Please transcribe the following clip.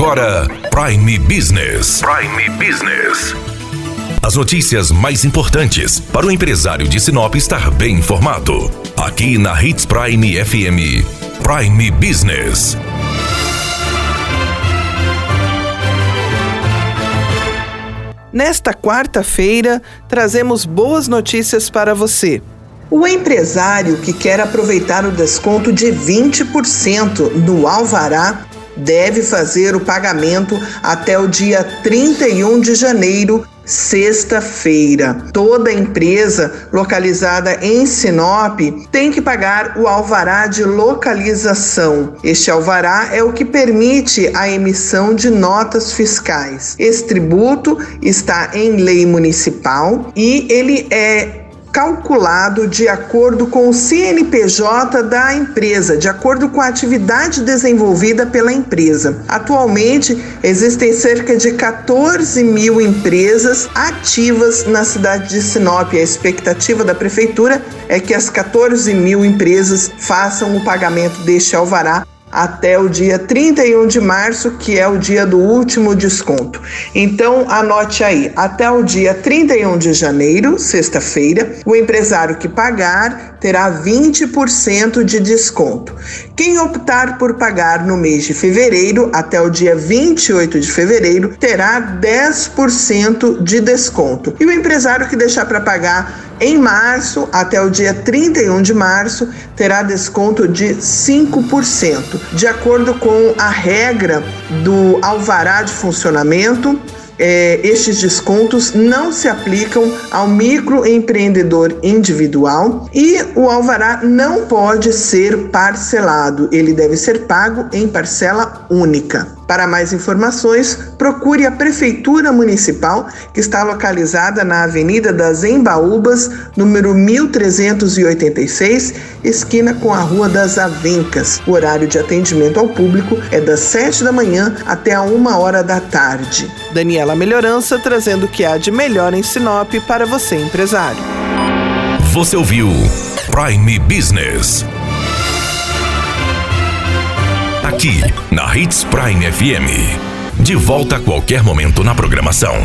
agora Prime Business. Prime Business. As notícias mais importantes para o empresário de Sinop estar bem informado. Aqui na Hits Prime FM. Prime Business. Nesta quarta-feira, trazemos boas notícias para você. O empresário que quer aproveitar o desconto de 20% no alvará deve fazer o pagamento até o dia 31 de janeiro, sexta-feira. Toda empresa localizada em Sinop tem que pagar o alvará de localização. Este alvará é o que permite a emissão de notas fiscais. Esse tributo está em lei municipal e ele é calculado de acordo com o CNPJ da empresa, de acordo com a atividade desenvolvida pela empresa. Atualmente, existem cerca de 14 mil empresas ativas na cidade de Sinop. A expectativa da prefeitura é que as 14 mil empresas façam o pagamento deste alvará até o dia 31 de março, que é o dia do último desconto. Então, anote aí, até o dia 31 de janeiro, sexta-feira, o empresário que pagar terá 20% de desconto. Quem optar por pagar no mês de fevereiro, até o dia 28 de fevereiro, terá 10% de desconto. E o empresário que deixar para pagar em março, até o dia 31 de março, terá desconto de 5%, de acordo com a regra do alvará de funcionamento é, estes descontos não se aplicam ao microempreendedor individual e o alvará não pode ser parcelado, ele deve ser pago em parcela única. Para mais informações, procure a Prefeitura Municipal, que está localizada na Avenida das Embaúbas, número 1386, esquina com a Rua das Avencas. O horário de atendimento ao público é das 7 da manhã até a 1 hora da tarde. Daniela Melhorança trazendo o que há de melhor em Sinop para você, empresário. Você ouviu Prime Business aqui na Hits Prime FM. De volta a qualquer momento na programação.